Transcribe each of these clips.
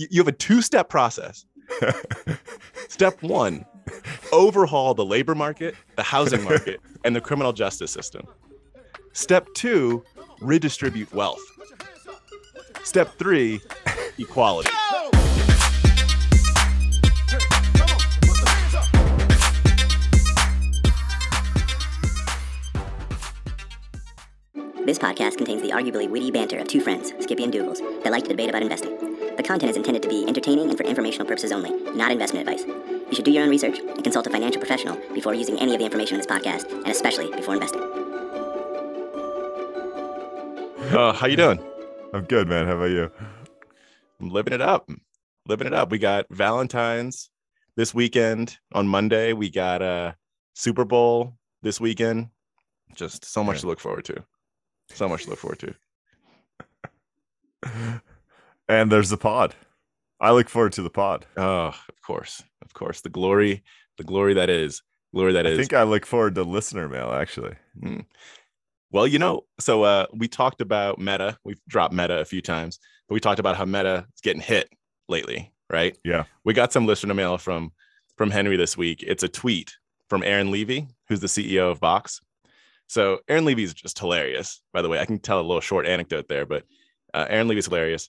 you you have a two-step process. Step one, overhaul the labor market, the housing market, and the criminal justice system. Step two, redistribute wealth. Step three, equality. This podcast contains the arguably witty banter of two friends, Skippy and Dougals, that like to debate about investing. The content is intended to be entertaining and for informational purposes only, not investment advice. You should do your own research and consult a financial professional before using any of the information in this podcast, and especially before investing. Uh, how you doing? I'm good, man. How about you? I'm living it up. Living it up. We got Valentine's this weekend on Monday. We got uh Super Bowl this weekend. Just so much Yeah. to look forward to. So much to look forward to. And there's the pod. I look forward to the pod. Oh, of course. Of course. The glory, the glory that is. Glory that I is. think I look forward to listener mail, actually. Mm. Well, you know, so uh, we talked about Meta. We've dropped Meta a few times, but we talked about how Meta is getting hit lately, right? Yeah. We got some listener mail from from Henry this week. It's a tweet from Aaron Levie, who's the CEO of Box. So Aaron Levie is just hilarious. By the way, I can tell a little short anecdote there, but uh, Aaron Levie's hilarious.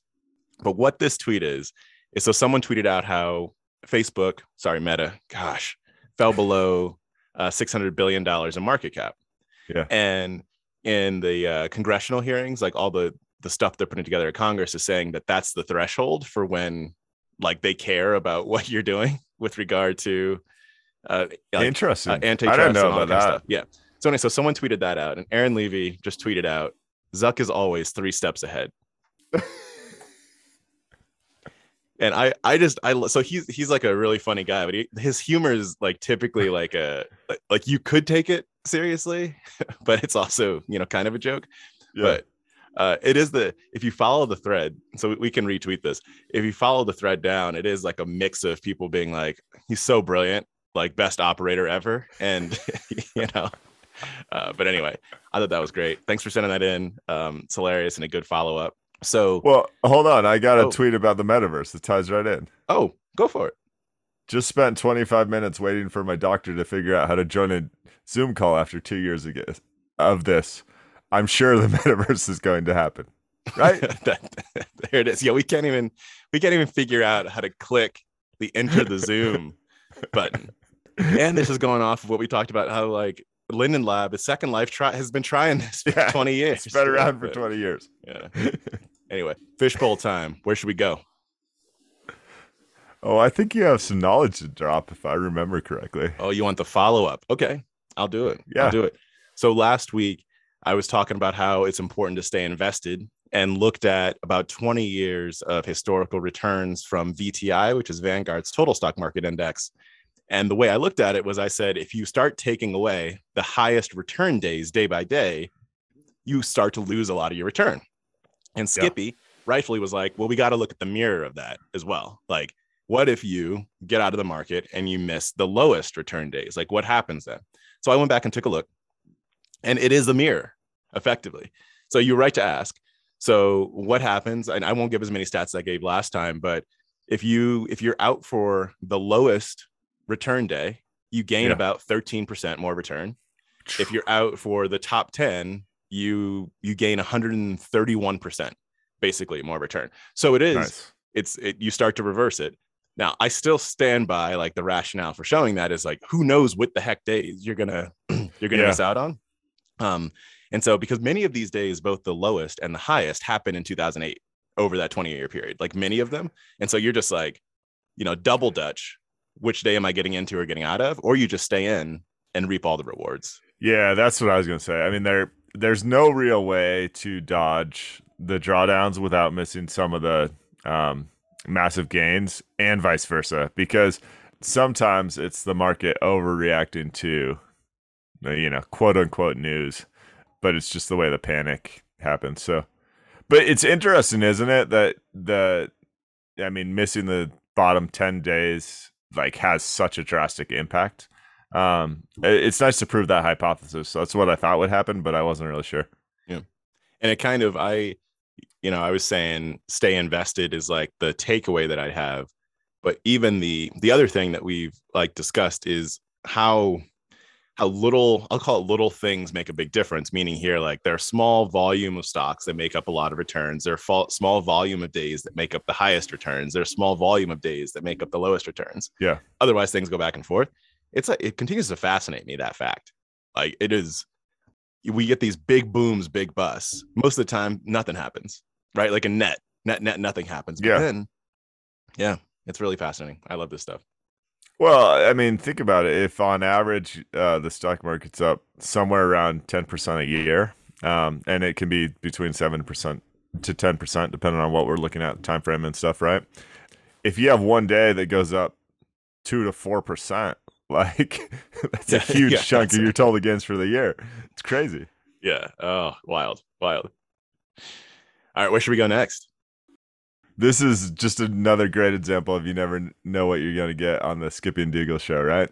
But what this tweet is is so someone tweeted out how Facebook, sorry Meta, gosh, fell below uh, six hundred billion dollars in market cap. Yeah. And in the uh, congressional hearings, like all the the stuff they're putting together at Congress is saying that that's the threshold for when like they care about what you're doing with regard to uh, like, Interesting. uh, I don't know about that. stuff. Yeah. So anyway, so someone tweeted that out, and Aaron Levie just tweeted out, "Zuck is always three steps ahead." and I, I just, I so he's he's like a really funny guy, but he, his humor is like typically like a like, like you could take it seriously, but it's also you know kind of a joke. Yeah. But uh, it is the if you follow the thread, so we can retweet this. If you follow the thread down, it is like a mix of people being like, "He's so brilliant, like best operator ever," and you know. Uh, but anyway, I thought that was great. Thanks for sending that in. Um, it's hilarious and a good follow up. So, well, hold on. I got a Oh. tweet about the metaverse. It ties right in. oh, go for it. Just spent 25 minutes waiting for my doctor to figure out how to join a Zoom call after two years ago of this. I'm sure the metaverse is going to happen. Right? That- there it is. Yeah, we can't even we can't even figure out how to click the enter the Zoom button. And this is going off of what we talked about how like Linden Lab, his second life try has been trying this for Yeah, 20 years. It's been around for But, 20 years. Yeah. Anyway, fishbowl time. Where should we go? Oh, I think you have some knowledge to drop if I remember correctly. Oh, you want the follow up? Okay, I'll do it. Yeah. I'll do it. So last week, I was talking about how it's important to stay invested and looked at about 20 years of historical returns from VTI, which is Vanguard's total stock market index. And the way I looked at it was I said, if you start taking away the highest return days day by day, you start to lose a lot of your return. And Yeah. Skippy rightfully was like, well, we got to look at the mirror of that as well. Like, what if you get out of the market and you miss the lowest return days? Like, what happens then? So I went back and took a look, and it is a mirror, effectively. So you're right to ask. So what happens? And I won't give as many stats as I gave last time, but if you if you're out for the lowest return day, you gain Yeah. about 13% more return. If you're out for the top 10, you you gain 131% basically more return. So it is Nice. it's it, you start to reverse it. Now, I still stand by like the rationale for showing that is like who knows what the heck days you're gonna you're gonna Yeah. miss out on. Um, and so because many of these days, both the lowest and the highest happened in 2008 over that 20 year period, like many of them. And so you're just like, you know, double dutch. Which day am I getting into or getting out of? Or you just stay in and reap all the rewards. Yeah, that's what I was gonna say. I mean, there there's no real way to dodge the drawdowns without missing some of the um, massive gains, and vice versa, because sometimes it's the market overreacting to, you know, quote unquote news, but it's just the way the panic happens. So, but it's interesting, isn't it, that the, I mean, missing the bottom ten days like has such a drastic impact. Um, it- it's nice to prove that hypothesis. That's what I thought would happen, but I wasn't really sure. Yeah, and it kind of i you know, I was saying stay invested is like the takeaway that I have. But even the the other thing that we've like discussed is how how little I'll call it little things make a big difference. Meaning here, like there are small volume of stocks that make up a lot of returns. There are small volume of days that make up the highest returns. There's small volume of days that make up the lowest returns. Yeah. Otherwise, things go back and forth. It's like it continues to fascinate me that fact. Like it is, we get these big booms, big busts. Most of the time, nothing happens. Right, like a net, net, net, nothing happens. But Yeah. Then, yeah, it's really fascinating. I love this stuff. Well, I mean, think about it. If on average uh, the stock market's up somewhere around ten percent a year, um, and it can be between seven percent to ten percent, depending on what we're looking at, time frame and stuff, right? If you have one day that goes up two to four percent, like that's Yeah, a huge yeah, chunk of your total gains for the year. It's crazy. Yeah. Oh, wild, wild. All right, where should we go next? This is just another great example of you never know what you're going to get on the Skippy and Dougal show, right?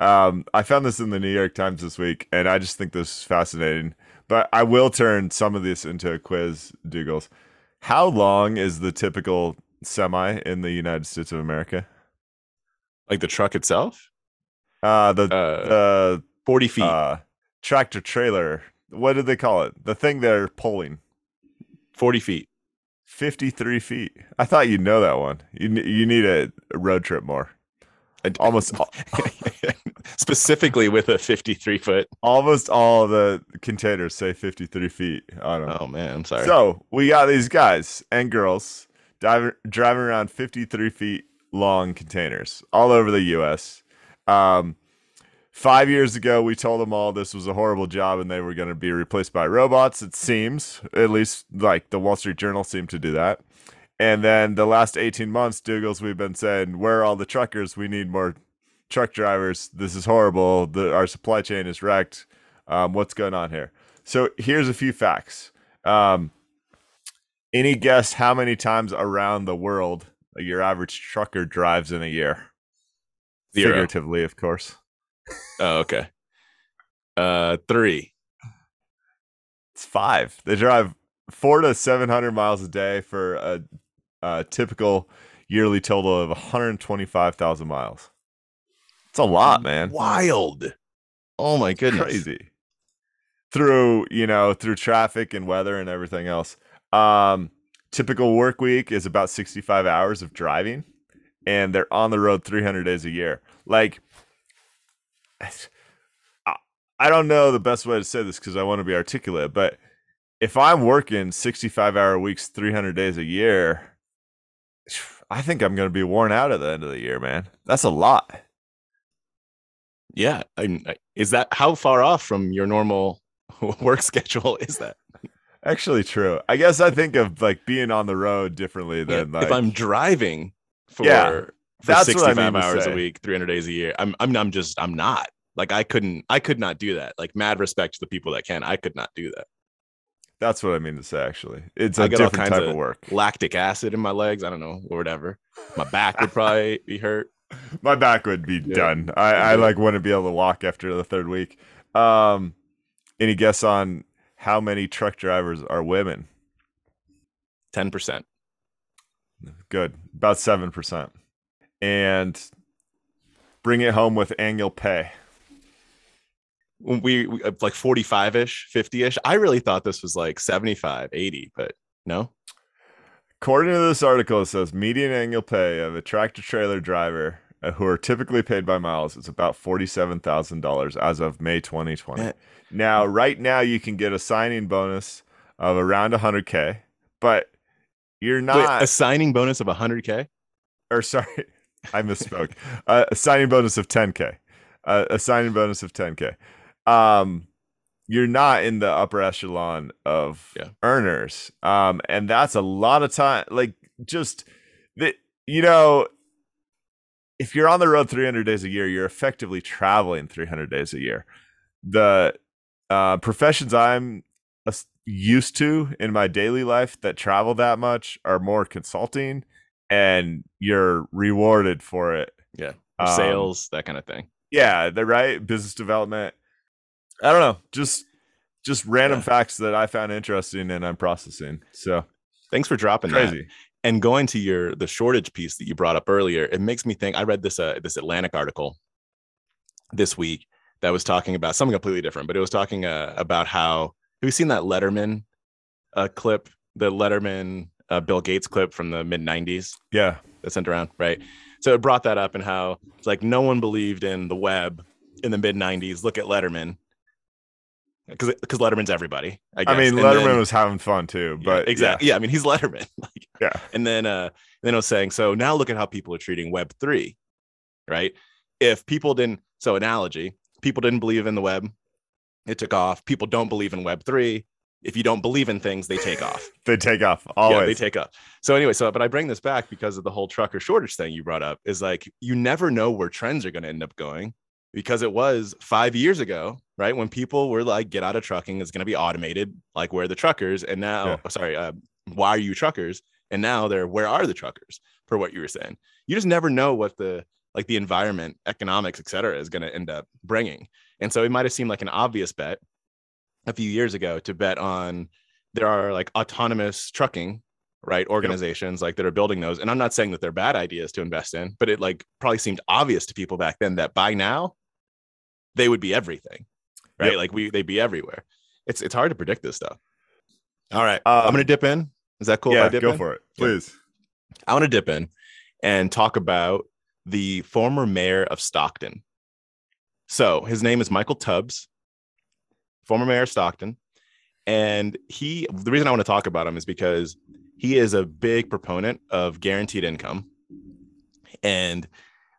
Um, I found this in the New York Times this week, and I just think this is fascinating. But I will turn some of this into a quiz, Dougals. How long is the typical semi in the United States of America? Like the truck itself? Uh, the Uh, the 40 feet. uh, tractor trailer. What did they call it? The thing they're pulling. 40 feet. 53 feet. I thought you'd know that one. You, you need a, road trip more. I- Almost Specifically with a 53 foot. almost all the containers say 53 feet on them. Oh man, I'm sorry. So we got these guys and girls driving driving around 53 feet long containers all over the U.S. Um, five years ago, we told them all this was a horrible job and they were going to be replaced by robots. It seems, at least, like the Wall Street Journal seemed to do that. And then the last 18 months, Dougals, we've been saying, where are all the truckers? We need more truck drivers. This is horrible. The, our supply chain is wrecked. Um, what's going on here? So here's a few facts. Um, any guess how many times around the world your average trucker drives in a year? Zero. Figuratively, of course. oh, okay. Uh, three. It's five. They drive four to seven hundred miles a day for a, a typical yearly total of one hundred twenty-five thousand miles. It's a lot, man. Wild. Oh my goodness. Crazy. Through you know through traffic and weather and everything else. Um, typical work week is about sixty-five hours of driving, and they're on the road three hundred days a year. Like, I- don't know the best way to say this because I want to be articulate, but if I'm working 65 hour weeks, 300 days a year, I think I'm going to be worn out at the end of the year, man. That's a lot. Yeah. I, I- uh, is that how far off from your normal work schedule is that? Actually, true. I guess I think of like being on the road differently Yeah, than like if I'm driving for, Yeah, for that's what I 65 mean hours a week, 300 days a year, I'm, I'm, I'm just, I'm not like, I couldn't, I could not do that. Like mad respect to the people that can, I could not do that. that's what I mean to say. Actually, it's I a different kinds type of of work. Lactic acid in my legs. I don't know, or whatever. My back would probably be hurt. My back would be Yeah. done. I, I like wouldn't be able to walk after the third week. Um, any guess on how many truck drivers are women? 10%. Good, about seven percent, and bring it home with annual pay. we, we uh, like 45 ish 50 ish i really thought this was like 75 80 but no According to this article, it says median annual pay of a tractor trailer driver uh, who are typically paid by miles is about forty-seven thousand dollars as of May 2020. Eh. Now, right now, you can get a signing bonus of around hundred k, but you're Wait, not. a signing bonus of 100k or sorry, I misspoke. uh, a signing bonus of 10k. Uh, a signing bonus of 10k. Um, you're not in the upper echelon of Yeah. earners, um, and that's a lot of time. Like just that, you know, if you're on the road 300 days a year, you're effectively traveling 300 days a year. The uh, professions I'm used to in my daily life that travel that much are more consulting and you're rewarded for it. yeah Um, sales that kind of thing Yeah, the right business development. I don't know, just just random Yeah. facts that I found interesting and I'm processing. So Thanks for dropping that. And going to your the shortage piece that you brought up earlier, it makes me think. I read this uh, this Atlantic article this week that was talking about something completely different, but it was talking uh, about how have you seen that Letterman uh, clip, the Letterman uh, Bill Gates clip from the mid '90s Yeah. that sent around, right? So it brought that up and how it's like no one believed in the web in the mid '90s. Look at Letterman, because because Letterman's everybody. I, guess. I mean, And Letterman then- was having fun too, yeah, but exactly. Yeah. I mean, he's Letterman. like, Yeah. and then uh, then I was saying, so now look at how people are treating Web three, right? If people didn't, so analogy, people didn't believe in the web, it took off. People don't believe in Web three. If you don't believe in things, they take off. They take off Yeah, always. they take off. So anyway, so but I bring this back because of the whole trucker shortage thing you brought up. Is like you never know where trends are going to end up going because it was five years ago, right? When people were like, "Get out of trucking is going to be automated," like where are the truckers? And now, Yeah. oh, sorry, uh, why are you truckers? And now they're where are the truckers? For what you were saying, you just never know what the like the environment, economics, et cetera, is going to end up bringing. And so it might have seemed like an obvious bet a few years ago to bet on there are like autonomous trucking right organizations like that are building those and i'm not saying that they're bad ideas to invest in but it like probably seemed obvious to people back then that by now they would be everything right Yep. like we they'd be everywhere it's it's hard to predict this stuff all right i'm Um, gonna dip in is that cool if yeah, I dip go in? for it, Yeah. please. I want to dip in and talk about the former mayor of Stockton. So his name is Michael Tubbs, former mayor of Stockton. And he, the reason I want to talk about him is because he is a big proponent of guaranteed income. And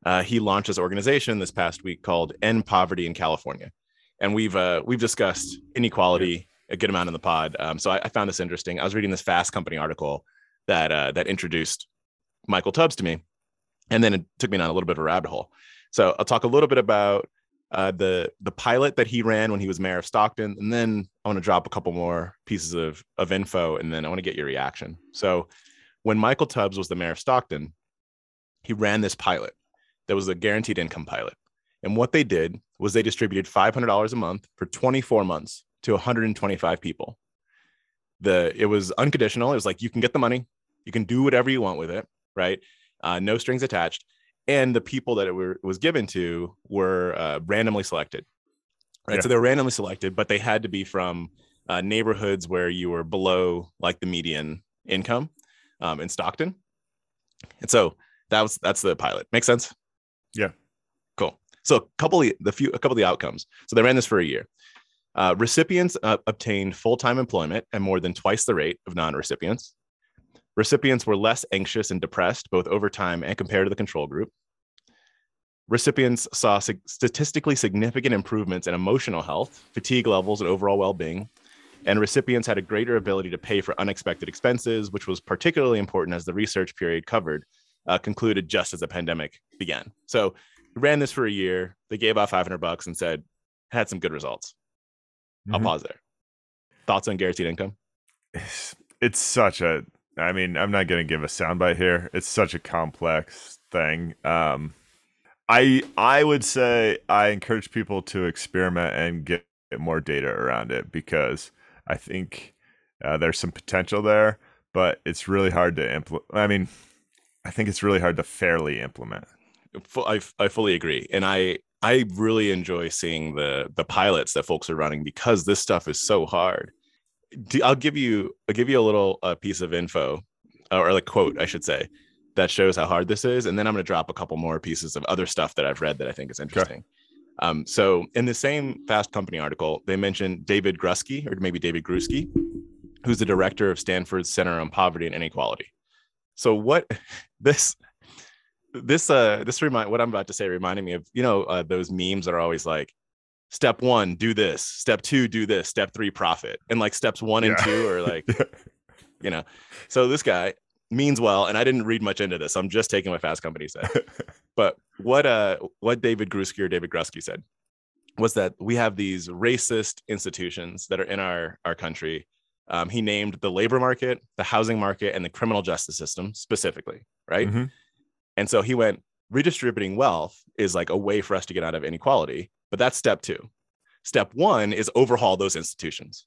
uh, he launched this organization this past week called End Poverty in California. And we've uh, we've discussed inequality a good amount in the pod. Um, so I, I found this interesting. I was reading this Fast Company article that uh, that introduced Michael Tubbs to me, and then it took me down a little bit of a rabbit hole. So I'll talk a little bit about uh, the the pilot that he ran when he was mayor of Stockton, and then I want to drop a couple more pieces of of info, and then I want to get your reaction. So when Michael Tubbs was the mayor of Stockton, he ran this pilot that was a guaranteed income pilot, and what they did was they distributed five hundred dollars a month for twenty four months to one hundred and twenty five people. The it was unconditional. It was like you can get the money, you can do whatever you want with it, right? Uh, no strings attached. And the people that it were, was given to were uh, randomly selected, right? Yeah. So they were randomly selected, but they had to be from uh, neighborhoods where you were below like the median income um, in Stockton. And so that was that's the pilot. Make sense? Yeah. Cool. So a couple of the few a couple of the outcomes. So they ran this for a year. Uh, recipients uh, obtained full-time employment at more than twice the rate of non-recipients. Recipients were less anxious and depressed, both over time and compared to the control group. Recipients saw statistically significant improvements in emotional health, fatigue levels, and overall well being. And recipients had a greater ability to pay for unexpected expenses, which was particularly important as the research period covered uh, concluded just as the pandemic began. So ran this for a year. They gave out 500 bucks and said, had some good results. I'll Mhm. pause there. Thoughts on guaranteed income? It's such a. I mean, I'm not to give a soundbite here. It's such a complex thing. Um, I I would say I encourage people to experiment and get, get more data around it because I think uh, there's some potential there, but it's really hard to implement. I mean, I think it's really hard to fairly implement. I, I fully agree and i i really enjoy seeing the the pilots that folks are running because this stuff is so hard Do- i'll give you i'll give you a little uh, piece of info or like quote i should say that shows how hard this is and then i'm going to drop a couple more pieces of other stuff that i've read that i think is interesting. Um, so in the same fast company article they mentioned david grusky or maybe david grusky who's the director of stanford's center on poverty and inequality. So what this this uh this remind what I'm about to say reminded me of you know uh, those memes that are always like step one do this. Step two do this. Step three profit. And like steps one and Yeah. two are like you know. So this guy means well and I didn't read much into this I'm just taking what Fast Company said. But what uh what David Grusky or David Grusky said was that we have these racist institutions that are in our our country. Um, he named the labor market the housing market and the criminal justice system specifically right? Mhm. and so he went, redistributing wealth is like a way for us to get out of inequality, but that's step two. Step one is overhaul those institutions.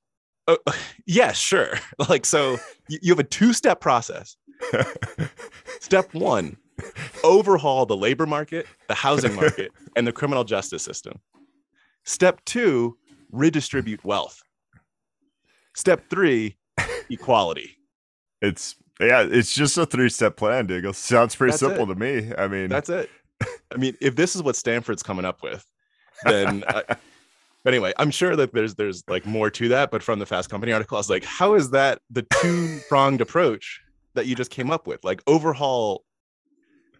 Oh, yeah, sure. Like, so you, you have a two step process. Step one overhaul the labor market, the housing market, and the criminal justice system. Step two redistribute wealth. Step three equality. It's yeah, it's just a three step plan, Diggle. Sounds pretty That's simple it. to me. I mean, That's it. I mean, if this is what Stanford's coming up with, then I, anyway, I'm sure that there's there's like more to that. But from the Fast Company article, I was like, how is that the two pronged approach that you just came up with? Like overhaul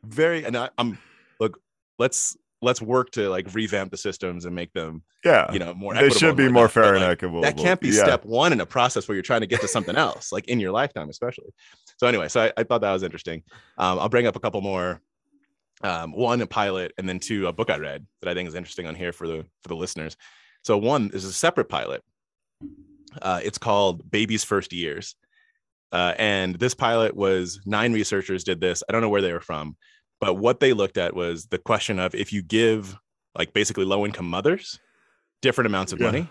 very and I, I'm look, let's let's work to like revamp the systems and make them yeah, you know more they should be like more that. But, fair and like, equitable. that can't be Yeah. step one in a process where you're trying to get to something else like in your lifetime especially so anyway so i, I thought that was interesting um, i'll bring up a couple more um, one a pilot and then two a book i read that i think is interesting on here for the for the listeners so one is a separate pilot uh, it's called baby's first years uh, and this pilot was nine researchers did this i don't know where they were from but what they looked at was the question of if you give like basically low income mothers different amounts of Yeah. money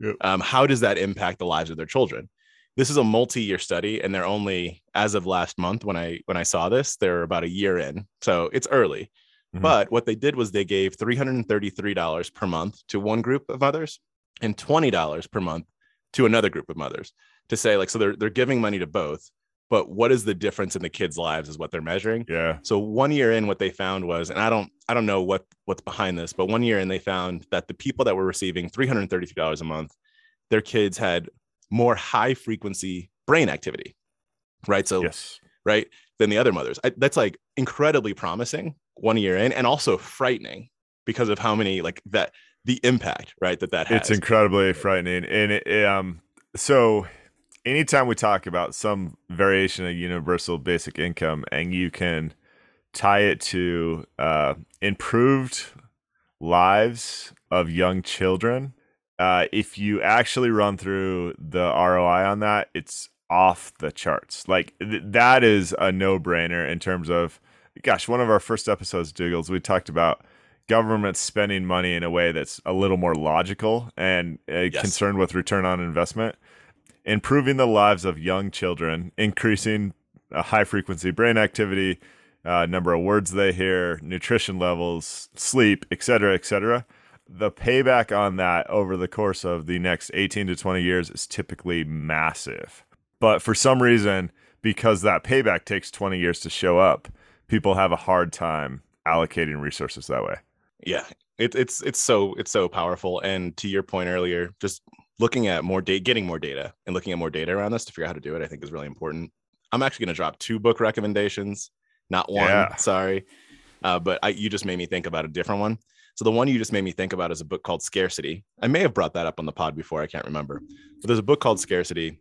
Yep. um, how does that impact the lives of their children this is a multi-year study and they're only as of last month when i when i saw this they're about a year in so it's early Mhm. but what they did was they gave $333 per month to one group of mothers and $20 per month to another group of mothers to say like so they're they're giving money to both but what is the difference in the kids lives is what they're measuring Yeah, so one year in, what they found was, and I don't, I don't know what what's behind this, but one year in, they found that the people that were receiving $333 a month, their kids had more high frequency brain activity, right? So yes, right than the other mothers. I, that's like incredibly promising one year in, and also frightening because of how many like that the impact, right? That that has. it's incredibly frightening. And it, um, so anytime we talk about some variation of universal basic income, and you can tie it to uh, improved lives of young children, uh, if you actually run through the ROI on that, it's off the charts. Like th- that is a no-brainer in terms of, gosh, one of our first episodes, Diggles, we talked about government spending money in a way that's a little more logical and uh, Yes. concerned with return on investment, improving the lives of young children, increasing uh, high frequency brain activity, uh, number of words they hear, nutrition levels, sleep, et cetera, et cetera. The payback on that over the course of the next 18 to 20 years is typically massive. But for some reason, because that payback takes 20 years to show up, people have a hard time allocating resources that way. yeah it, it's it's so it's so powerful and to your point earlier just looking at more data getting more data and looking at more data around this to figure out how to do it i think is really important. I'm actually going to drop two book recommendations not one Yeah. sorry uh, but I, you just made me think about a different one. So the one you just made me think about is a book called scarcity. I may have brought that up on the pod before i can't remember. But there's a book called scarcity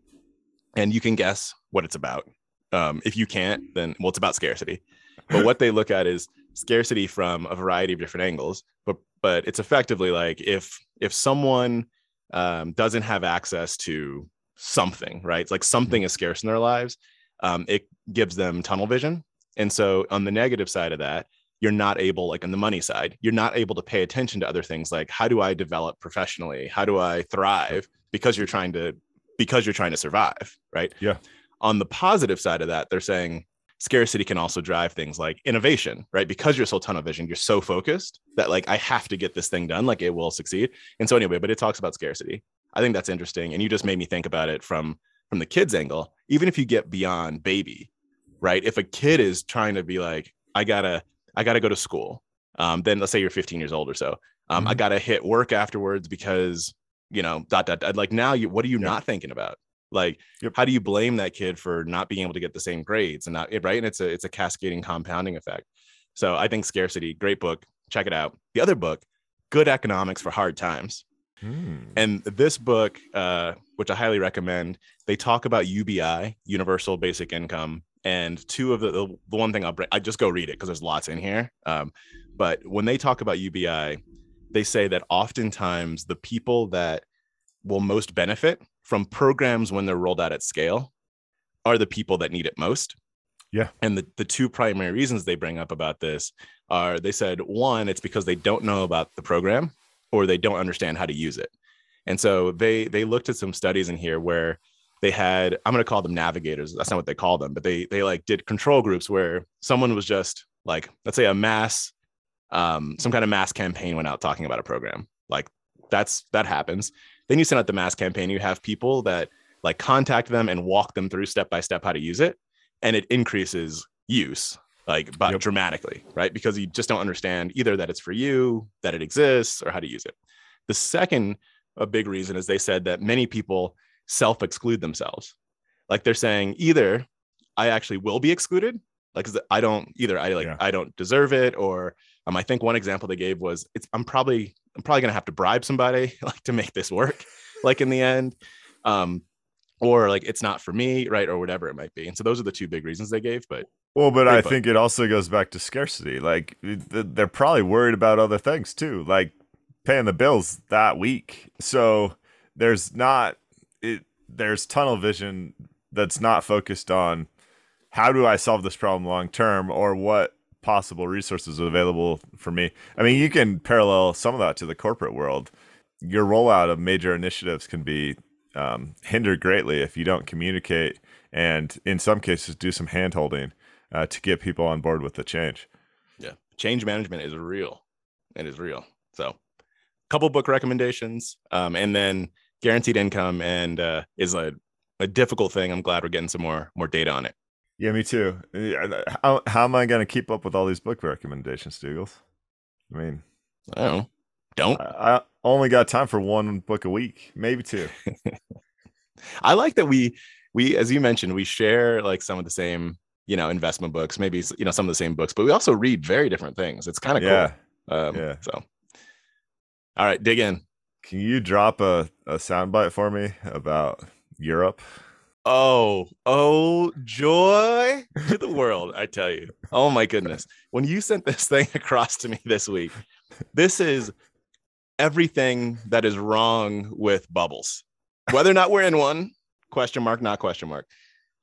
and you can guess what it's about. Um, if you can't then well it's about scarcity. But what they look at is scarcity from a variety of different angles but but it's effectively like if if someone um, doesn't have access to something right? It's like something is scarce in their lives. Um, it gives them tunnel vision. And so on the negative side of that you're not able like on the money side you're not able to pay attention to other things like how do i develop professionally? How do i thrive because you're trying to because you're trying to survive right? Yeah. on the positive side of that they're saying scarcity can also drive things like innovation right? Because you're so tunnel vision you're so focused that like i have to get this thing done like it will succeed. And so anyway but it talks about scarcity. I think that's interesting and you just made me think about it from from the kids angle. Even if you get beyond baby right? If a kid is trying to be like i gotta i gotta go to school um, then let's say you're 15 years old or so um, i Mhm. gotta hit work afterwards because you know dot dot dot like now you what are you Yeah. not thinking about like Yep. how do you blame that kid for not being able to get the same grades and not right and it's a it's a cascading compounding effect so i think scarcity great book check it out the other book good economics for hard times Hmm. and this book uh, which i highly recommend they talk about ubi universal basic income and two of the the, the one thing i'll bring i just go read it because there's lots in here um, but when they talk about ubi they say that oftentimes the people that will most benefit from programs when they're rolled out at scale are the people that need it most. Yeah. And the, the two primary reasons they bring up about this are they said, one, it's because they don't know about the program or they don't understand how to use it. And so they they looked at some studies in here where they had I'm going to call them navigators. That's not what they call them, but they they like did control groups where someone was just like let's say a mass um some kind of mass campaign went out talking about a program. Like that's that happens. Then you send out the mass campaign, you have people that like contact them and walk them through step by step how to use it and it increases use like but yep. dramatically, right? Because you just don't understand either that it's for you, that it exists or how to use it. The second a big reason is they said that many people self exclude themselves. Like they're saying either I actually will be excluded, like I don't either I like yeah. I don't deserve it, or um, I think one example they gave was it's I'm probably I'm probably gonna have to bribe somebody like to make this work, like in the end, um, or like it's not for me, right, or whatever it might be. And so those are the two big reasons they gave. But well, but I think it also goes back to scarcity. Like they're probably worried about other things too, like paying the bills that week. So there's not it there's tunnel vision that's not focused on how do I solve this problem long term or what possible resources available for me. I mean, you can parallel some of that to the corporate world. Your rollout of major initiatives can be um, hindered greatly if you don't communicate and, in some cases, do some handholding uh, to get people on board with the change. Yeah, change management is real. It is real. So, couple book recommendations, um, and then guaranteed income and uh, is a, a difficult thing. I'm glad we're getting some more more data on it. Yeah, me too. How, how am I going to keep up with all these book recommendations, Dougals? I mean, I don't know. Don't. I, I only got time for one book a week, maybe two. I like that we we as you mentioned we share like some of the same you know investment books, maybe you know some of the same books, but we also read very different things. It's kind of yeah. cool. Um, yeah. So, all right, dig in. Can you drop a, a soundbite for me about Europe? Oh, oh, joy to the world, I tell you. Oh my goodness. When you sent this thing across to me this week, this is everything that is wrong with bubbles. Whether or not we're in one, question mark, not question mark.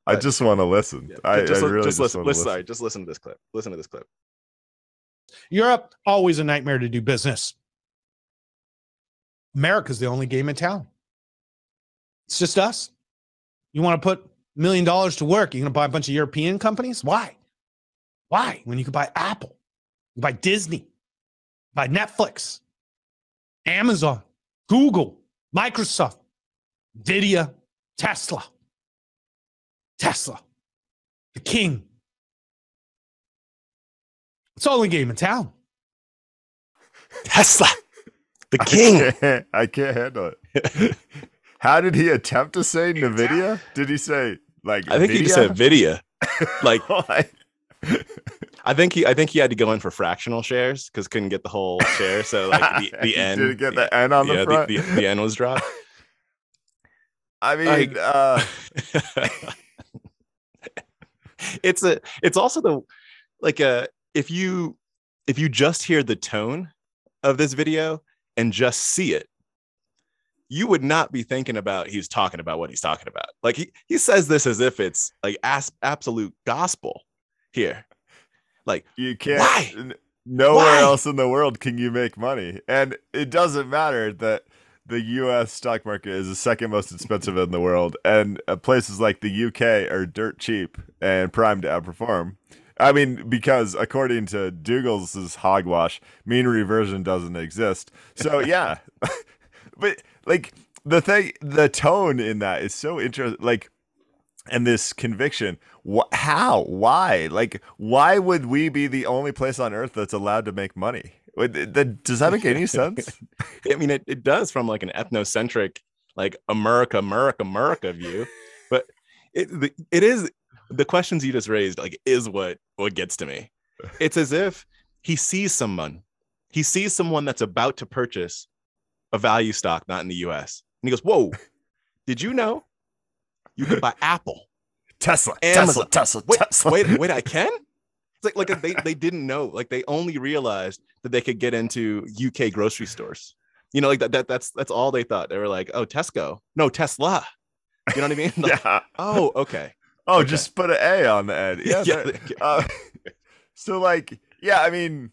I just want to listen. Yeah, I, just, I really just, just listen. listen sorry, just listen to this clip. Listen to this clip. Europe always a nightmare to do business. America's the only game in town. It's just us. You want to put a million dollars to work, you're going to buy a bunch of European companies? Why? Why? When you could buy Apple, you buy Disney, buy Netflix, Amazon, Google, Microsoft, Nvidia, Tesla. Tesla, the king. It's the only game in town. Tesla. The king. I can't, I can't handle it. How did he attempt to say Nvidia? Did he say like? I think Nvidia? he just said Nvidia. Like, I think he, I think he had to go in for fractional shares because couldn't get the whole share. So like the, the N, did get the N on the front? The, the, the N was dropped. I mean, uh... it's a, it's also the, like a, uh, if you, if you just hear the tone of this video, and just see it, you would not be thinking about he's talking about what he's talking about. Like he, he says this as if it's like as, absolute gospel here. Like you can't why? nowhere why? else in the world can you make money. And it doesn't matter that the US stock market is the second most expensive in the world and uh, places like the UK are dirt cheap and primed to outperform. I mean, because according to Dougal's hogwash, mean reversion doesn't exist. So yeah, but like the thing, the tone in that is so interesting. Like, and this conviction, wh- how, why, like, why would we be the only place on earth that's allowed to make money? Does that make any sense? I mean, it, it does from like an ethnocentric, like America, America, America view, but it it is the questions you just raised like is what what gets to me it's as if he sees someone he sees someone that's about to purchase a value stock not in the us and he goes whoa did you know you could buy apple tesla Amazon. tesla tesla wait, tesla wait wait i can it's like like they, they didn't know like they only realized that they could get into uk grocery stores you know like that, that that's that's all they thought they were like oh tesco no tesla you know what i mean like, yeah. oh okay Oh, okay. just put an A on the end. Yeah. yeah. Uh, so, like, yeah, I mean,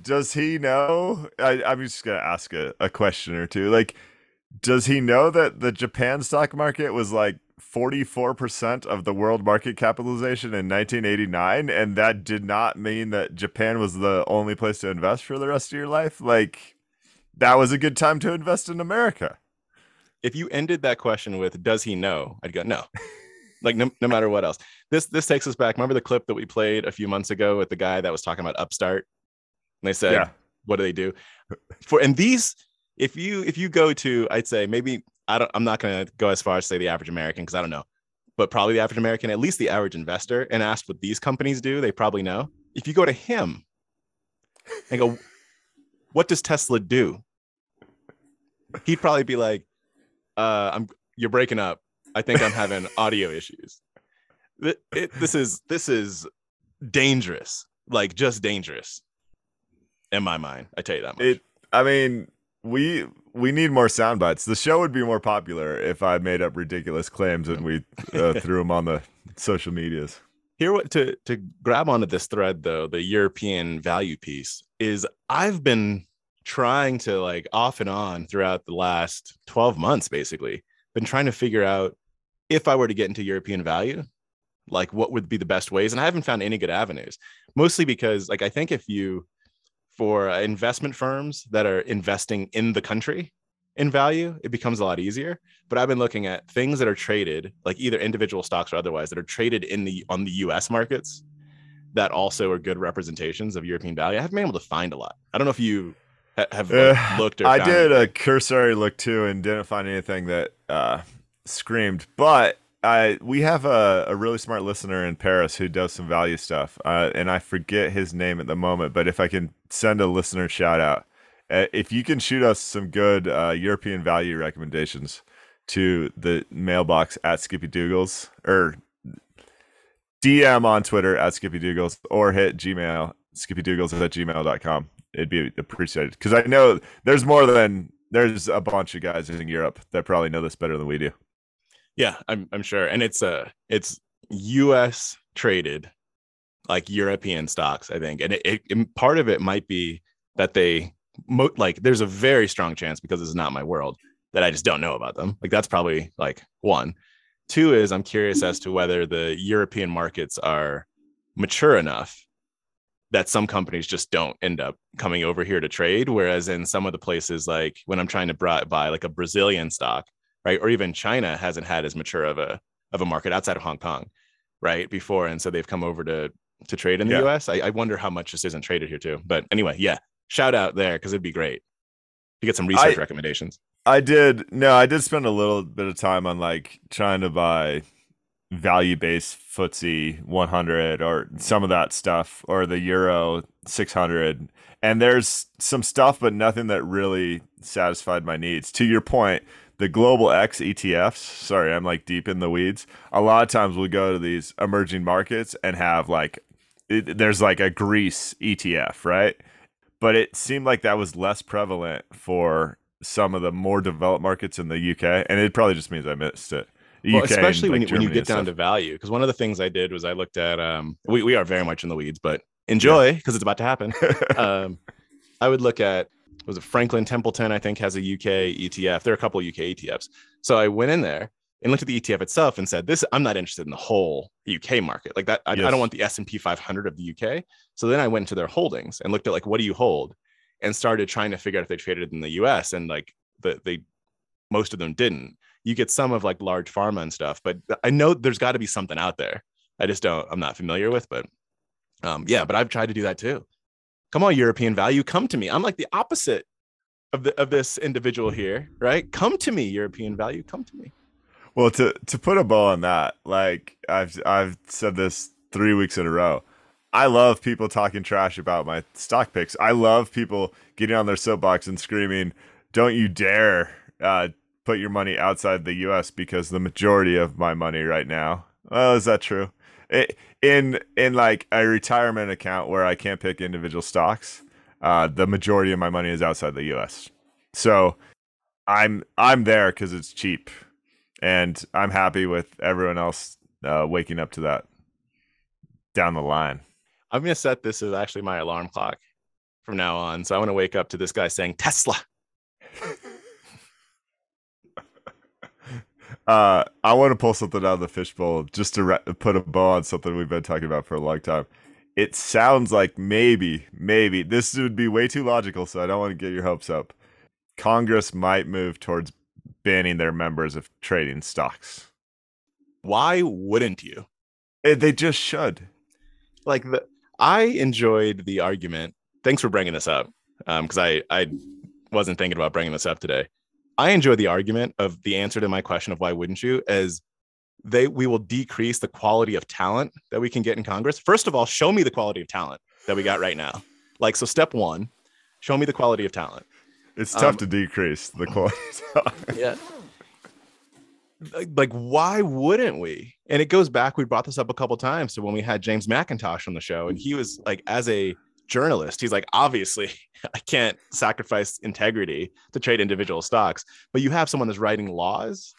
does he know? I, am just gonna ask a, a question or two. Like, Does he know that the Japan stock market was like 44% of the world market capitalization in 1989 and that did not mean that Japan was the only place to invest for the rest of your life? Like that was a good time to invest in America. If you ended that question with "Does he know?" I'd go no. like no, no matter what else. This this takes us back. Remember the clip that we played a few months ago with the guy that was talking about Upstart? And they said, Yeah. "What do they do?" For and these, if you if you go to, I'd say maybe I don't. I'm not going to go as far as say the average American because I don't know, but probably the average American, at least the average investor, and asked what these companies do, they probably know. If you go to him and go, "What does Tesla do?" He'd probably be like, uh, "I'm you're breaking up. I think I'm having audio issues." Th- it- this is this is dangerous, like just dangerous, in my mind. I tell you that much. It I mean, we we need more sound bites. The show would be more popular if I made up ridiculous claims and we uh, threw them on the social medias. here what to to grab onto this thread though the european value piece is i've been trying to like off and on throughout the last 12 months basically been trying to figure out if i were to get into european value like what would be the best ways and i haven't found any good avenues mostly because like i think if you for uh, investment firms that are investing in the country in value it becomes a lot easier but I've been looking at things that are traded, like either individual stocks or otherwise, that are traded in the on the U.S. markets that also are good representations of European value. I haven't been able to find a lot. I don't know if you ha- have like, Uh, looked or I did a cursory look too and didn't find anything that uh, screamed. But I we have a, a really smart listener in Paris who does some value stuff, uh, and I forget his name at the moment. But if I can send a listener shout out, uh, if you can shoot us some good uh, European value recommendations to the mailbox at Skippy Dougals or DM on Twitter at Skippy Dougals or hit Gmail skippydougals at gmail.com. It'd be appreciated because I know there's more than there's a bunch of guys in Europe that probably know this better than we do. Yeah, I'm I'm sure, and it's uh it's U.S. traded like European stocks, I think, and it, it and part of it might be that they mo- like there's a very strong chance because this is not my world that I just don't know about them. Like that's probably like one. Two is I'm curious as to whether the European markets are mature enough that some companies just don't end up coming over here to trade. Whereas in some of the places, like when I'm trying to buy like a Brazilian stock, right, or even China hasn't had as mature of a of a market outside of Hong Kong, right, before, and so they've come over to to trade in the Yeah. U.S. I, I wonder how much this isn't traded here too. But anyway, yeah, shout out there because it'd be great to get some research I- recommendations. I did no, I did spend a little bit of time on like trying to buy value based FTSE 100 or some of that stuff or the euro 600 and there's some stuff but nothing that really satisfied my needs to your point the global x etfs sorry i'm like deep in the weeds a lot of times we'll go to these emerging markets and have like it, there's like a greece etf right? But it seemed like that was less prevalent for some of the more developed markets in the uk and it probably just means i missed it. Well, and, especially when, like, you, when you get down stuff. to value because one of the things i did was i looked at um we, we are very much in the weeds but enjoy because it's about to happen. Um i would look at was it franklin templeton i think has a uk etf there are a couple of uk etfs so i went in there and looked at the etf itself and said this i'm not interested in the whole uk market. Like that i, I don't want the s&p 500 of the uk so then i went to their holdings and looked at like what do you hold? And started trying to figure out if they traded in the us and like the, they most of them didn't. You get some of like large pharma and stuff but i know there's got to be something out there. I just don't i'm not familiar with but um yeah but i've tried to do that too come on european value come to me i'm like the opposite of the of this individual here right come to me european value come to me Well, to to put a bow on that, like I've I've said this three weeks in a row. I love people talking trash about my stock picks. I love people getting on their soapbox and screaming, "Don't you dare uh, put your money outside the U.S." Because the majority of my money right now, well, is that true? It, in in like a retirement account where I can't pick individual stocks, uh, the majority of my money is outside the U.S. So I'm I'm there because it's cheap and I'm happy with everyone else uh, waking up to that down the line. i'm going to set this as actually my alarm clock from now on so i want to wake up to this guy saying tesla Uh, I want to pull something out of the fishbowl just to re- put a bow on something we've been talking about for a long time. It sounds like maybe, maybe this would be way too logical, so I don't want to get your hopes up. Congress might move towards banning their members of trading stocks. Why wouldn't you? Eh, They just should. Like the I enjoyed the argument. Thanks for bringing this up. Um, because I I wasn't thinking about bringing this up today. I enjoy the argument of the answer to my question of why wouldn't you as they we will decrease the quality of talent that we can get in Congress. First of all, show me the quality of talent that we got right now. Like so step 1, show me the quality of talent. It's tough Um, to decrease the quality. Yeah. Like, like, why wouldn't we? And it goes back, we brought this up a couple times to when we had James McIntosh on the show, and he was like, as a journalist, he's like, obviously, I can't sacrifice integrity to trade individual stocks, but you have someone that's writing laws.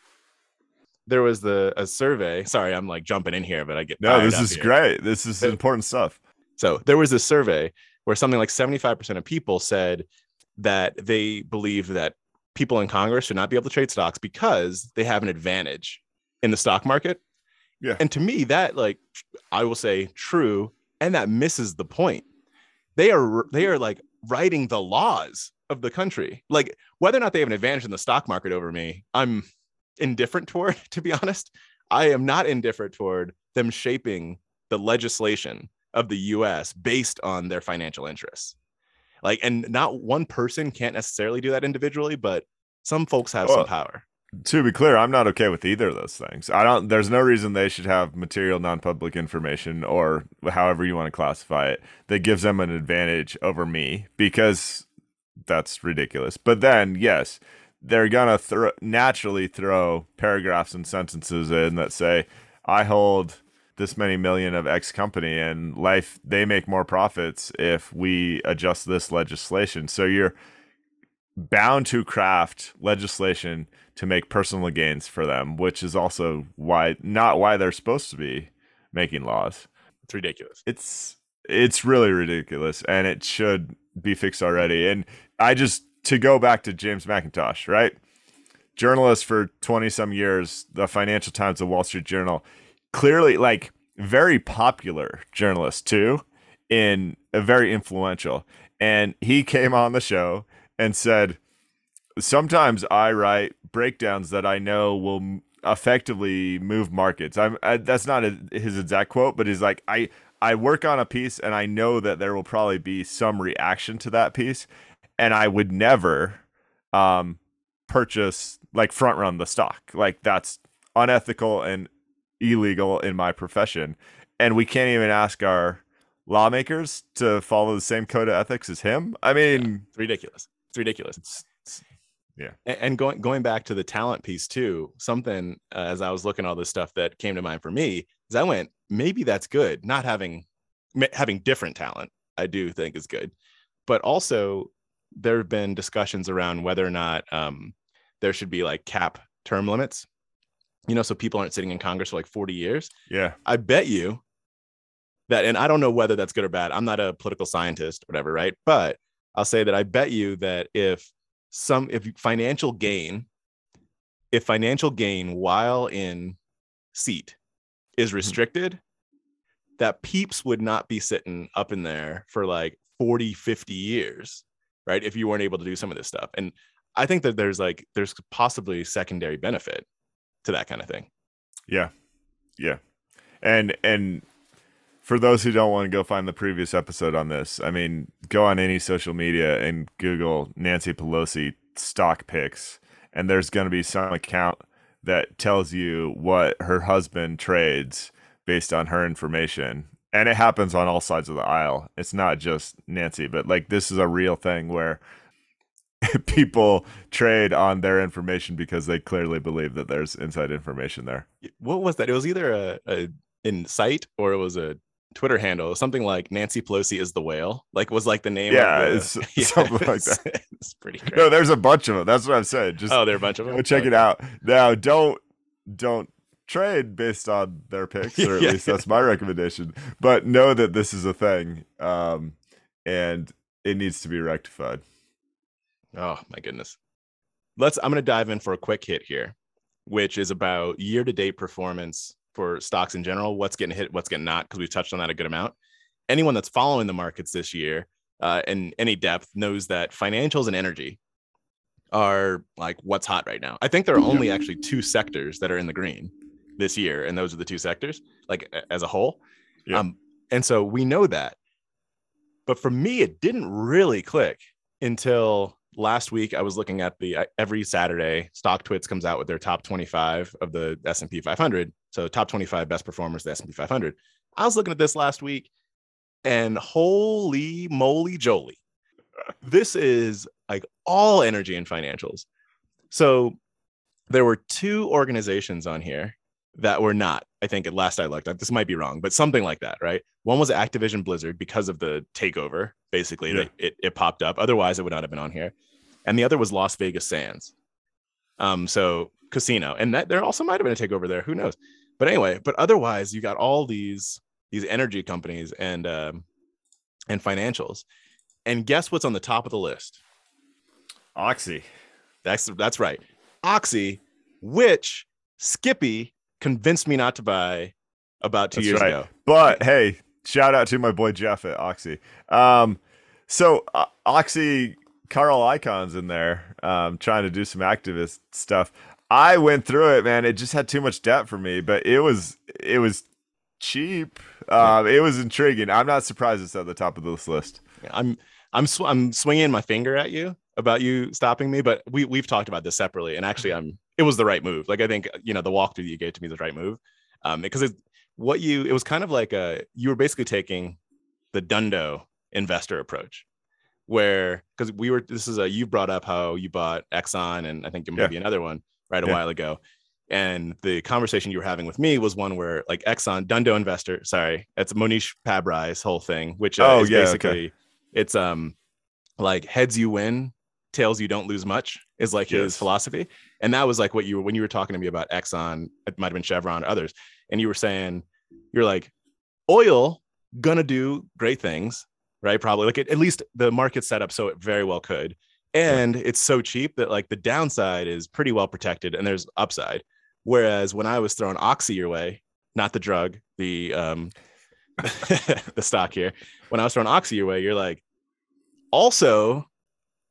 There was the a survey. Sorry, I'm like jumping in here, but I get no, this is here. great. This is important stuff. So there was a survey where something like 75% of people said that they believe that people in Congress should not be able to trade stocks because they have an advantage in the stock market. Yeah. And to me, that like I will say true, and that misses the point. They are they are like writing the laws of the country. Like whether or not they have an advantage in the stock market over me, I'm indifferent toward, to be honest. I am not indifferent toward them shaping the legislation of the US based on their financial interests. Like, and not one person can't necessarily do that individually, but some folks have Well, some power. To be clear, I'm not okay with either of those things. I don't. There's no reason they should have material non-public information or however you want to classify it that gives them an advantage over me because that's ridiculous. But then, yes, they're gonna throw naturally throw paragraphs and sentences in that say, "I hold this many million of X company and life they make more profits if we adjust this legislation." So you're bound to craft legislation to make personal gains for them, which is also why not why they're supposed to be making laws. It's ridiculous. It's it's really ridiculous and it should be fixed already. And I just to go back to James McIntosh, right? Journalist for 20 some years, the Financial Times, the Wall Street Journal, clearly like very popular journalist too, in a very influential. And he came on the show and said, Sometimes I write breakdowns that I know will effectively move markets. I'm I, that's not a, his exact quote, but he's like, I I work on a piece and I know that there will probably be some reaction to that piece, and I would never um purchase like front run the stock. Like that's unethical and illegal in my profession, and we can't even ask our lawmakers to follow the same code of ethics as him. I mean, It's ridiculous. It's ridiculous. it's, it's- A- And going going back to the talent piece too, something uh, as I was looking at all this stuff that came to mind for me is I went maybe that's good. Not having having different talent, I do think is good, but also there have been discussions around whether or not um, there should be like cap term limits. You know, so people aren't sitting in Congress for like forty years. yeah. I bet you that, and I don't know whether that's good or bad. I'm not a political scientist, or whatever, right? But I'll say that I bet you that if some, if financial gain, if financial gain while in seat is mm-hmm. restricted, that peeps would not be sitting up in there for like 40, 50 years, right? If you weren't able to do some of this stuff. And I think that there's like, there's possibly secondary benefit to that kind of thing. Yeah. Yeah. And and for those who don't want to go find the previous episode on this, I mean, go on any social media and Google Nancy Pelosi stock picks and there's going to be some account that tells you what her husband trades based on her information. And it happens on all sides of the aisle. It's not just Nancy, but like this is a real thing where people trade on their information because they clearly believe that there's inside information there. what was that? It was either a, a in site or it was a Twitter handle, something like Nancy Pelosi is the whale. Like was like the name. Yeah, of the, it's something like that. It's pretty great. No, there's a bunch of them. That's what I'm saying. Just oh, there are a bunch of them. go check it out. Now, don't don't trade based on their picks, or at Yeah. least that's my recommendation. But know that this is a thing, um, and it needs to be rectified. Oh my goodness. Let's. I'm gonna dive in for a quick hit here. which is about year to date performance for stocks in general, what's getting hit, what's getting not, because we've touched on that a good amount. Anyone that's following the markets this year uh, in any depth knows that financials and energy are like what's hot right now. I think there are only actually two sectors that are in the green this year, and those are the two sectors, like as a whole. Yeah. Um, and so we know that. But for me, it didn't really click until last week. I was looking at the every Saturday, StockTwits comes out with their top 25 of the S&P 500. So top 25 best performers, the S&P 500. I was looking at this last week, and holy moly, jolie, this is like all energy and financials. So there were two organizations on here that were not. I think at last I looked, at this might be wrong, but something like that, right? One was Activision Blizzard because of the takeover. Basically, Yeah. it, it popped up. Otherwise, it would not have been on here. And the other was Las Vegas Sands. Um, so casino, and that there also might have been a takeover there. Who knows? But anyway, but otherwise, you got all these these energy companies and um, and financials. And guess what's on the top of the list? Oxy. That's that's right. Oxy, which Skippy convinced me not to buy about two That's years right. ago. But hey, shout out to my boy Jeff at Oxy. Um, so uh, Oxy Carl Icahn's in there, um, trying to do some activist stuff. I went through it, man. It just had too much debt for me, but it was it was cheap. Um, it was intriguing. I'm not surprised it's at the top of this list. I'm I'm sw- I'm swinging my finger at you about you stopping me, but we we've talked about this separately, and actually, I'm it was the right move. Like I think you know the walkthrough that you gave to me was the right move, um, because it, what you it was kind of like a you were basically taking the Dhandho investor approach, where because we were this is a you brought up how you bought Exxon and I think maybe another one right a Yeah. while ago. And the conversation you were having with me was one where, like, Exxon Dhandho investor, sorry, it's Mohnish Pabrai's whole thing, which uh, Oh, is yeah, okay. basically it's um like heads you win, tails you don't lose much is like his philosophy. And that was like what you were when you were talking to me about Exxon, it might have been Chevron or others, and you were saying you're like oil gonna do great things, right? Probably like at, at least the market set up so it very well could. And it's so cheap that like the downside is pretty well protected and there's upside. Whereas when I was throwing Oxy your way, not the drug, the um the stock here, when I was throwing Oxy your way, you're like, also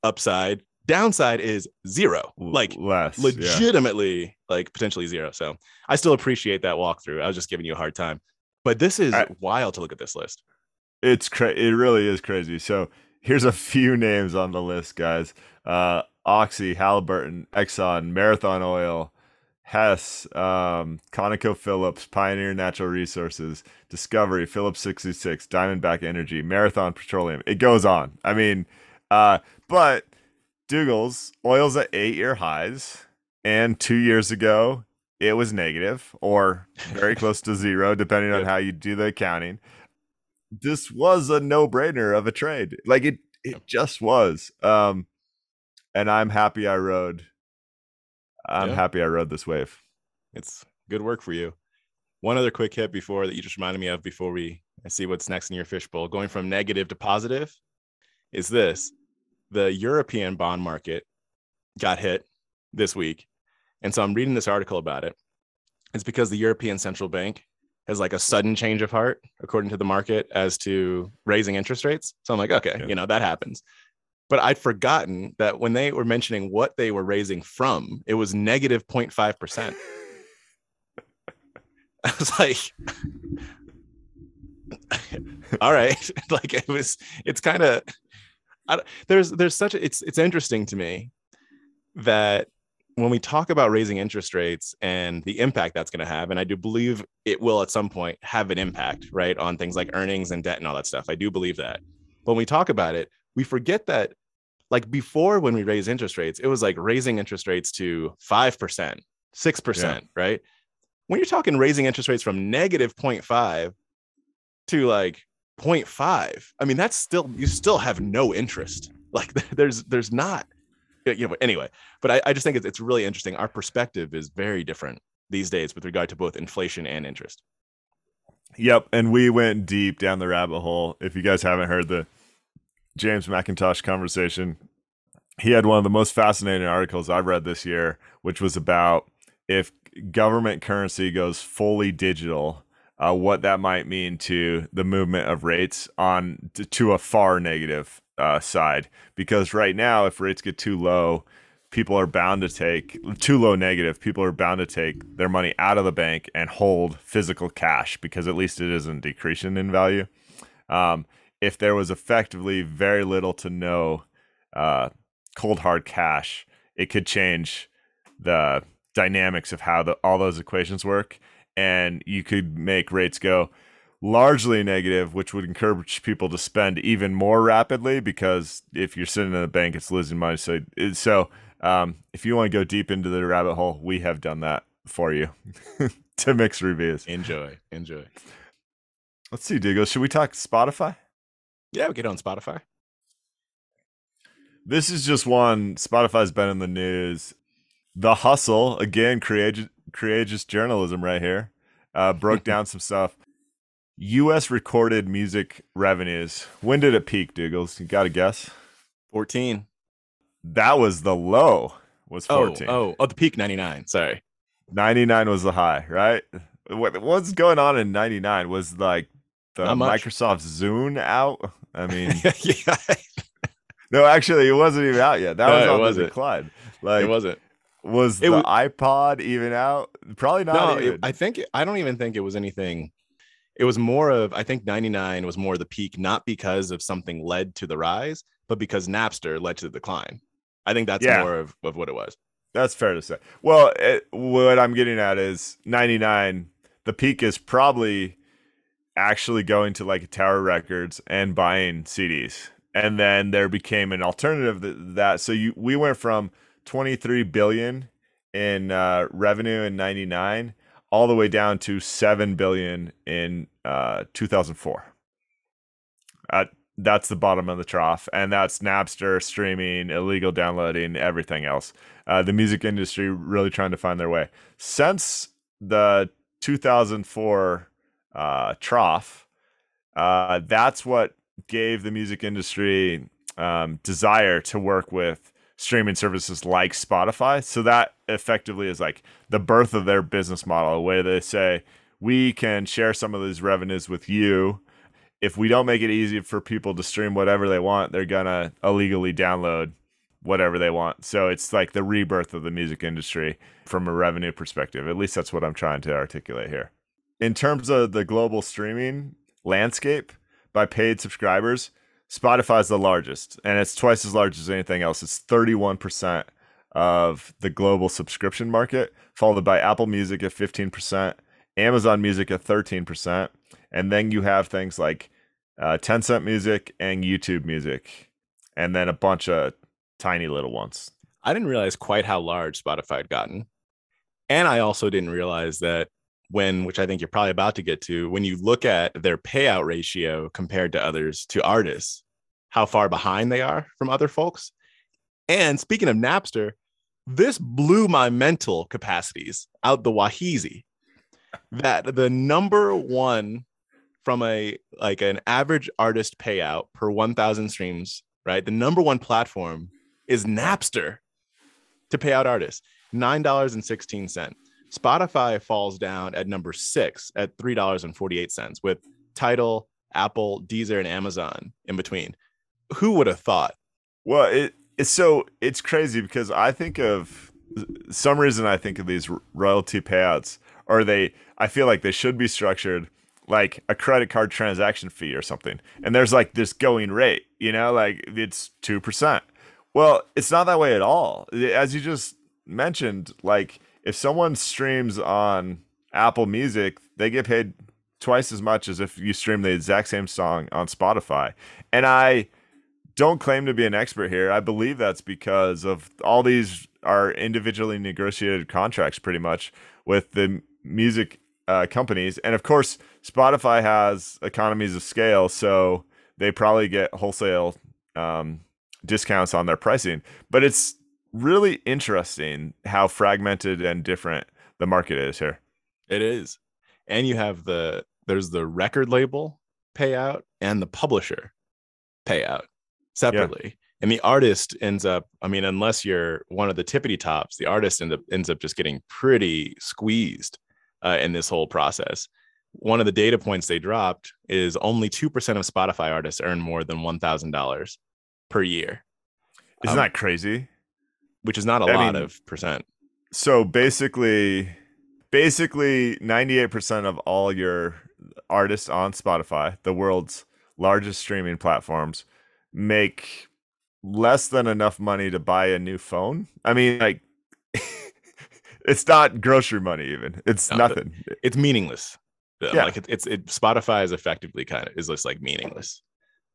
upside, downside is zero. Like less, yeah. legitimately like potentially zero. So I still appreciate that walkthrough. I was just giving you a hard time. But this is I- wild to look at this list. It's cra- it really is crazy. So here's a few names on the list, guys. Uh, Oxy, Halliburton, Exxon, Marathon Oil, Hess, um, ConocoPhillips, Pioneer Natural Resources, Discovery, Phillips 66, Diamondback Energy, Marathon Petroleum. It goes on. I mean, uh, but Doogle's oil's at eight year highs, and two years ago it was negative or very close to zero, depending on how you do the accounting. This was a no brainer of a trade. Like it, it just was. Um, and I'm happy I rode. I'm Yeah. happy I rode this wave. It's good work for you. One other quick hit before that you just reminded me of before we see what's next in your fishbowl. Going from negative to positive is this the European bond market got hit this week. And so I'm reading this article about it. It's because the European Central Bank has like a sudden change of heart, according to the market, as to raising interest rates. So I'm like, okay, Yeah. you know, that happens. But I'd forgotten that when they were mentioning what they were raising from, it was negative 0.5%. I was like, all right, like it was. It's kind of there's there's such a, it's it's interesting to me that when we talk about raising interest rates and the impact that's going to have, and I do believe it will at some point have an impact, right, on things like earnings and debt and all that stuff. I do believe that. But when we talk about it, we forget that like before when we raise interest rates, it was like raising interest rates to 5%, 6%, right? When you're talking raising interest rates from negative 0.5 to like 0.5, I mean, that's still, you still have no interest. Like there's, there's not, you know, anyway, but I, I just think it's, it's really interesting. Our perspective is very different these days with regard to both inflation and interest. Yep, and we went deep down the rabbit hole. If you guys haven't heard the James McIntosh conversation, he had one of the most fascinating articles I've read this year, which was about if government currency goes fully digital, uh, what that might mean to the movement of rates on to, to a far negative uh, side. Because right now, if rates get too low, people are bound to take too low negative. People are bound to take their money out of the bank and hold physical cash because at least it isn't decreasing in value. Um, if there was effectively very little to no uh, cold hard cash, it could change the dynamics of how the, all those equations work, and you could make rates go largely negative, which would encourage people to spend even more rapidly because if you're sitting in a bank, it's losing money. So, so um, if you want to go deep into the rabbit hole, we have done that for you to mix reviews. Enjoy, enjoy. Let's see, Doogle. Should we talk Spotify? Yeah, we get on Spotify. This is just one. Spotify's been in the news. The Hustle again, courageous, courageous journalism right here. Uh, broke down some stuff. U.S. recorded music revenues. When did it peak, Doogles? You got to guess. Fourteen. That was the low. Was oh, fourteen. Oh, oh, oh, the peak ninety nine. Sorry. Ninety nine was the high, right? What what's going on in ninety nine? Was like the Microsoft Zune out? I mean, yeah. no, actually, it wasn't even out yet. That no, was on wasn't. the decline. Like it wasn't. Was it the was, iPod even out? Probably not. No, it, I think I don't even think it was anything. It was more of I think 99 was more the peak, not because of something led to the rise, but because Napster led to the decline. I think that's yeah. more of, of what it was. That's fair to say. Well, it, what I'm getting at is 99. The peak is probably actually going to like Tower Records and buying CDs, and then there became an alternative to that. So you we went from 23 billion in uh, revenue in 99 all the way down to 7 billion in uh, 2004 uh, that's the bottom of the trough and that's napster streaming illegal downloading everything else. Uh, the music industry really trying to find their way. Since the 2004 uh, trough uh, that's what gave the music industry um, desire to work with streaming services like Spotify. So that effectively is like the birth of their business model, where they say, we can share some of these revenues with you. If we don't make it easy for people to stream whatever they want, they're gonna illegally download whatever they want. So it's like the rebirth of the music industry from a revenue perspective. At least that's what I'm trying to articulate here. In terms of the global streaming landscape by paid subscribers, Spotify is the largest, and it's twice as large as anything else. It's 31% of the global subscription market, followed by Apple Music at 15%, Amazon Music at 13%, and then you have things like uh, Tencent Music and YouTube Music, and then a bunch of tiny little ones. I didn't realize quite how large Spotify had gotten. And I also didn't realize that when which I think you're probably about to get to, when you look at their payout ratio compared to others, to artists, how far behind they are from other folks. And speaking of Napster, this blew my mental capacities out the wahizi. That the number one from a like an average artist payout per 1000 streams, right? The number one platform is Napster to pay out artists, $9.16. Spotify falls down at number six at $3.48 with Tidal, Apple, Deezer, and Amazon in between. Who would have thought? Well, it, it's so it's crazy because I think of some reason I think of these royalty payouts or they I feel like they should be structured like a credit card transaction fee or something. And there's like this going rate, you know, like it's 2%. Well, it's not that way at all. As you just mentioned, like if someone streams on Apple Music, they get paid twice as much as if you stream the exact same song on Spotify. And I don't claim to be an expert here. I believe that's because of all these are individually negotiated contracts pretty much with the music uh, companies. And of course, Spotify has economies of scale, so they probably get wholesale um, discounts on their pricing. But it's really interesting how fragmented and different the market is here. It is. And you have the there's the record label payout and the publisher payout separately. and the artist ends up i mean unless you're one of the tippity tops the artist end up, ends up just getting pretty squeezed uh, in this whole process one of the data points they dropped is only 2% of spotify artists earn more than $1000 per year Isn't Um, that crazy? Which is not a I lot mean- of percent So basically, basically, ninety-eight percent of all your artists on Spotify, the world's largest streaming platforms, make less than enough money to buy a new phone. I mean, like, it's not grocery money. Even it's No, nothing. it's meaningless Yeah. like it, it's it spotify is effectively kind of is just like meaningless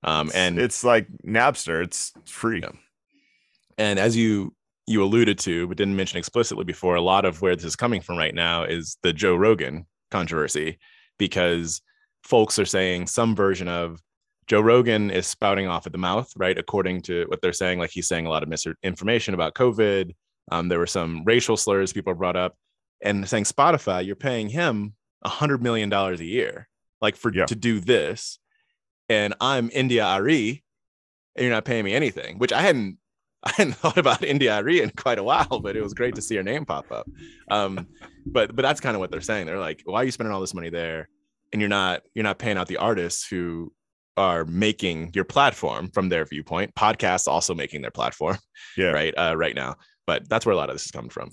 um and it's like Napster. It's free. Yeah. and as you you alluded to but didn't mention explicitly before a lot of where this is coming from right now is the joe rogan controversy because folks are saying some version of joe rogan is spouting off at the mouth right? According to what they're saying like he's saying a lot of misinformation about covid. Um, there were some racial slurs people brought up and saying spotify you're paying him a hundred million dollars a year like for Yeah. to do this. And i'm India Arie and you're not paying me anything which i hadn't I hadn't thought about India Arie in quite a while, but it was great to see her name pop up. Um, but but that's kind of what they're saying. They're like, why are you spending all this money there, and you're not you're not paying out the artists who are making your platform from their viewpoint. Podcasts also making their platform, Yeah. right uh, right now. But that's where a lot of this is coming from.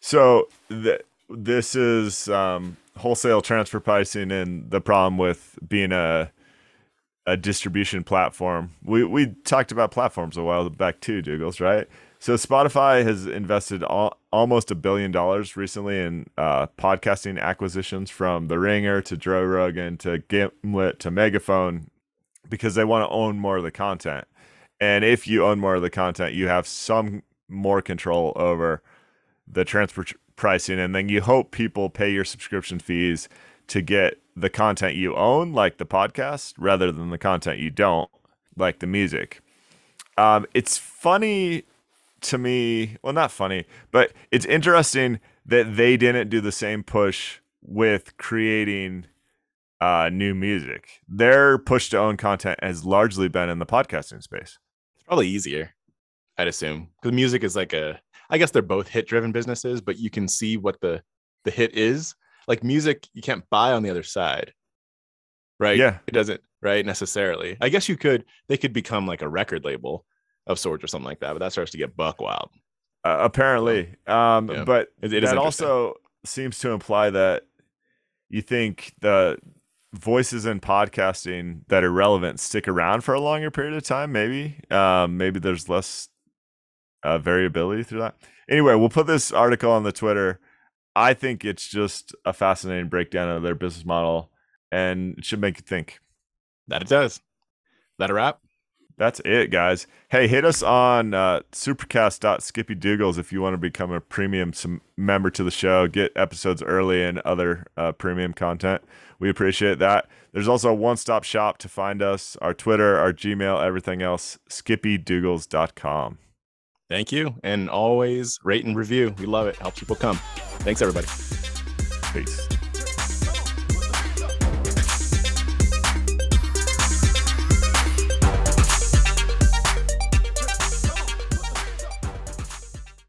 So th- this is um, wholesale transfer pricing, and the problem with being a a distribution platform. We we talked about platforms a while back too, Douglas, right? So Spotify has invested al- almost a billion dollars recently in uh, podcasting acquisitions, from The Ringer to Joe Rogan to Gimlet to Megaphone, because they want to own more of the content. And if you own more of the content, you have some more control over the transfer pricing and then you hope people pay your subscription fees to get the content you own like the podcast rather than the content you don't like the music um, it's funny to me well not funny but it's interesting that they didn't do the same push with creating uh, new music their push to own content has largely been in the podcasting space It's probably easier, I'd assume, because music is like a. I guess they're both hit driven businesses, but you can see what the the hit is. Like music, you can't buy on the other side, right? Yeah. it doesn't right necessarily. I guess you could. They could become like a record label of sorts or something like that, but that starts to get buck wild. Uh, apparently, um, Yeah. but It- it is that also seems to imply that you think the voices in podcasting that are relevant stick around for a longer period of time. Maybe, um, maybe there's less uh, variability through that. Anyway, we'll put this article on the Twitter. I think it's just a fascinating breakdown of their business model, and it should make you think. That it does. That a wrap? That's it, guys. Hey, hit us on uh, supercast.skippydoogles if you want to become a premium member to the show, get episodes early and other uh, premium content. We appreciate that. There's also a one stop shop to find us our Twitter, our Gmail, everything else, skippydoogles.com. Thank you, and always rate and review. We love it. Helps people come. Thanks, everybody. Peace.